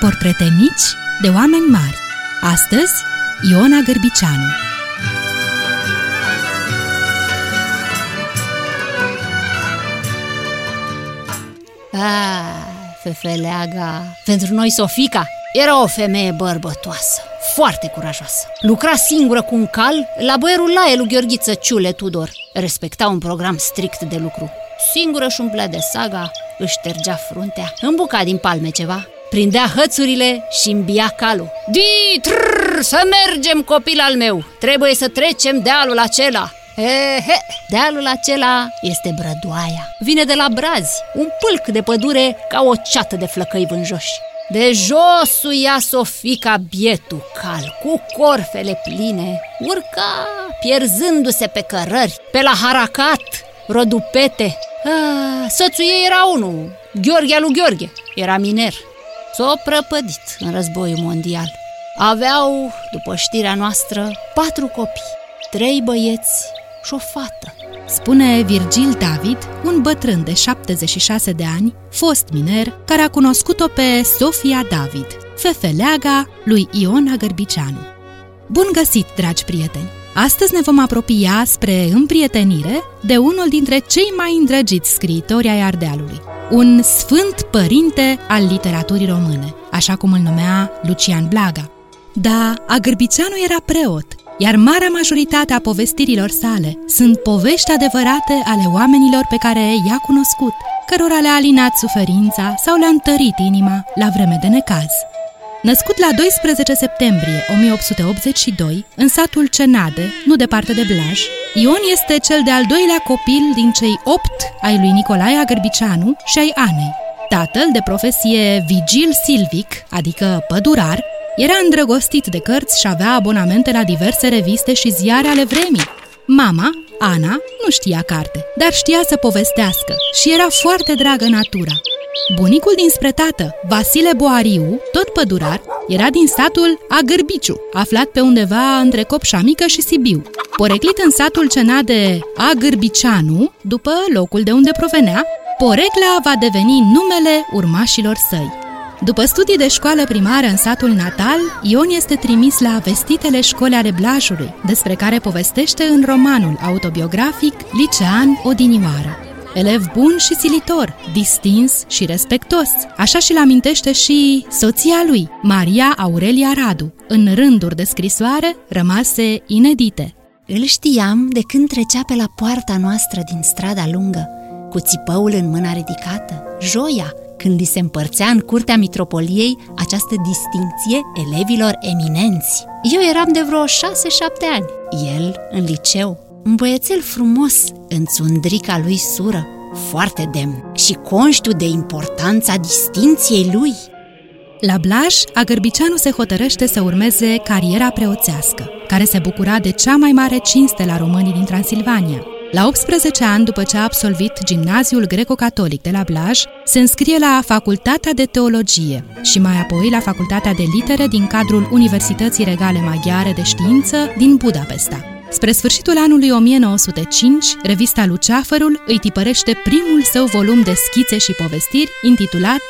Portrete mici de oameni mari. Astăzi, Iona Gârbicianu. Ah, fefeleaga, pentru noi Sofica era o femeie bărbătoasă, foarte curajoasă. Lucra singură cu un cal la boierul laie lui Gheorghiță Ciule Tudor. Respecta un program strict de lucru. Singură și umplea de saga, își ștergea fruntea, îmbuca din palme ceva, prindea hățurile și îmbia calul. Di, trrr, să mergem, copil al meu! Trebuie să trecem dealul acela! Ehe, dealul acela este Brădoaia. Vine de la Brazi, un pâlc de pădure ca o ceată de flăcăi vânjoși. De jos ia Sofica bietul cal, cu corfele pline, urca pierzându-se pe cărări, pe la haracat, rodupete. Ah, soțul ei era unul, Gheorghe lui Gheorghe, era miner. S-a prăpădit în războiul mondial. Aveau, după știrea noastră, patru copii, trei băieți și o fată. Spune Virgil David, un bătrân de 76 de ani, fost miner, care a cunoscut-o pe Sofia David, fefeleaga lui Iona Gărbicianu. Bun găsit, dragi prieteni! Astăzi ne vom apropia spre împrietenire de unul dintre cei mai îndrăgiți scriitori ai Ardealului, un sfânt părinte al literaturii române, așa cum îl numea Lucian Blaga. Da, Agârbiceanu era preot, iar marea majoritate a povestirilor sale sunt povești adevărate ale oamenilor pe care i-a cunoscut, cărora le-a alinat suferința sau le-a întărit inima la vreme de necaz. Născut la 12 septembrie 1882, în satul Cenade, nu departe de Blaj, Ion este cel de-al doilea copil din cei opt ai lui Nicolae Agârbiceanu și ai Anei. Tatăl, de profesie vigil silvic, adică pădurar, era îndrăgostit de cărți și avea abonamente la diverse reviste și ziare ale vremii. Mama, Ana, nu știa carte, dar știa să povestească și era foarte dragă natura. Bunicul dinspre tată, Vasile Boariu, tot pădurar, era din satul Agârbiciu, aflat pe undeva între Copșa Mică și Sibiu. Poreclit în satul cenat de Agârbicianu, după locul de unde provenea, porecla va deveni numele urmașilor săi. După studii de școală primară în satul natal, Ion este trimis la vestitele școli ale Blajului, despre care povestește în romanul autobiografic Licean Odinioară. Elev bun și silitor, distins și respectos. Așa și-l amintește și soția lui, Maria Aurelia Radu, în rânduri de scrisoare rămase inedite. Îl știam de când trecea pe la poarta noastră din strada lungă, cu țipăul în mâna ridicată, joia, când li se împărțea în curtea mitropoliei această distinție elevilor eminenți. Eu eram de vreo șase-șapte ani, el în liceu, un băiețel frumos, în țundrica lui sură, foarte demn și conștiu de importanța distinției lui. La Blaj, Agârbiceanu se hotărăște să urmeze cariera preoțească, care se bucura de cea mai mare cinste la românii din Transilvania. La 18 ani după ce a absolvit gimnaziul greco-catolic de la Blaj, se înscrie la Facultatea de Teologie și mai apoi la Facultatea de Litere din cadrul Universității Regale Maghiare de Știință din Budapesta. Spre sfârșitul anului 1905, revista Luceafărul îi tipărește primul său volum de schițe și povestiri intitulat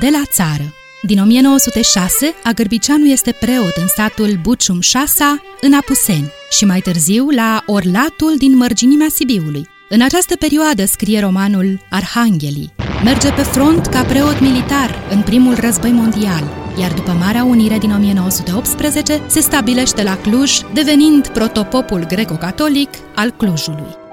De la țară. Din 1906, Agârbiceanu este preot în satul Bucium Șasa, în Apuseni, și mai târziu la Orlatul din mărginimea Sibiului. În această perioadă scrie romanul Arhanghelii. Merge pe front ca preot militar în primul război mondial, iar după Marea Unire din 1918 se stabilește la Cluj, devenind protopopul greco-catolic al Clujului.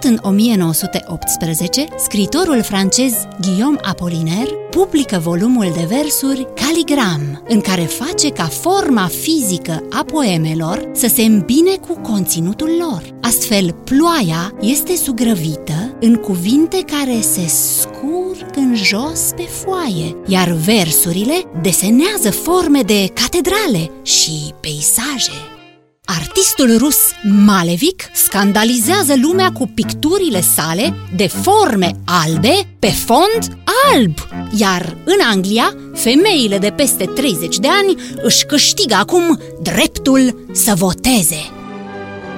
Tot în 1918, scritorul francez Guillaume Apollinaire publică volumul de versuri Caligram, în care face ca forma fizică a poemelor să se îmbine cu conținutul lor. Astfel, ploaia este sugrăvită în cuvinte care se scurg în jos pe foaie, iar versurile desenează forme de catedrale și peisaje. Artistul rus Malevich scandalizează lumea cu picturile sale de forme albe pe fond alb, iar în Anglia, femeile de peste 30 de ani își câștigă acum dreptul să voteze.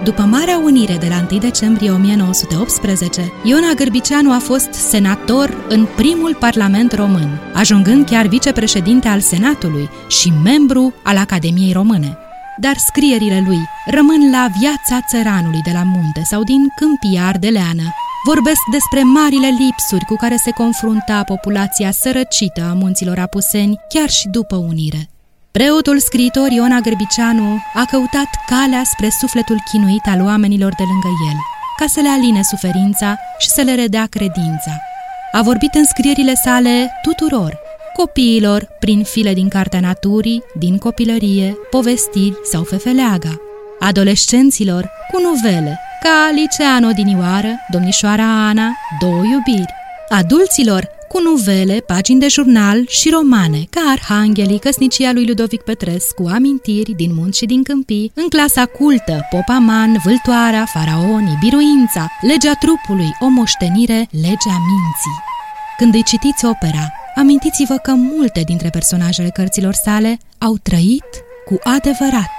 După Marea Unire de la 1 decembrie 1918, Iona Gârbiceanu a fost senator în primul Parlament Român, ajungând chiar vicepreședinte al Senatului și membru al Academiei Române. Dar scrierile lui rămân la viața țăranului de la munte sau din câmpii ardeleană, Vorbesc despre marile lipsuri cu care se confrunta populația sărăcită a munților Apuseni chiar și după unire. Preotul scriitor Iona Gârbiceanu a căutat calea spre sufletul chinuit al oamenilor de lângă el, ca să le aline suferința și să le redea credința. A vorbit în scrierile sale tuturor, copiilor, prin file din Cartea Naturii, din copilărie, povestiri sau fefeleaga, adolescenților cu nuvele, ca Liceano Dinioară, Domnișoara Ana, Două iubiri, adulților cu nuvele, pagini de jurnal și romane, ca Arhanghelii, căsnicia lui Ludovic Petrescu, amintiri din munți și din câmpii, în clasa cultă, Popaman, Vâltoara, Faraonii, Biruința, Legea trupului, o moștenire, Legea minții. Când îi citiți opera, amintiți-vă că multe dintre personajele cărților sale au trăit cu adevărat.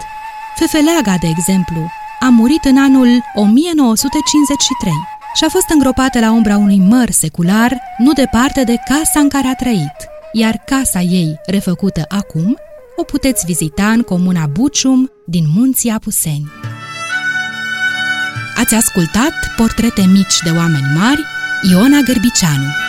Fefeleaga, de exemplu, a murit în anul 1953 și a fost îngropată la umbra unui măr secular, nu departe de casa în care a trăit, iar casa ei, refăcută acum, o puteți vizita în comuna Bucium din Munții Apuseni. Ați ascultat Portrete mici de oameni mari, Iona Gărbicianu.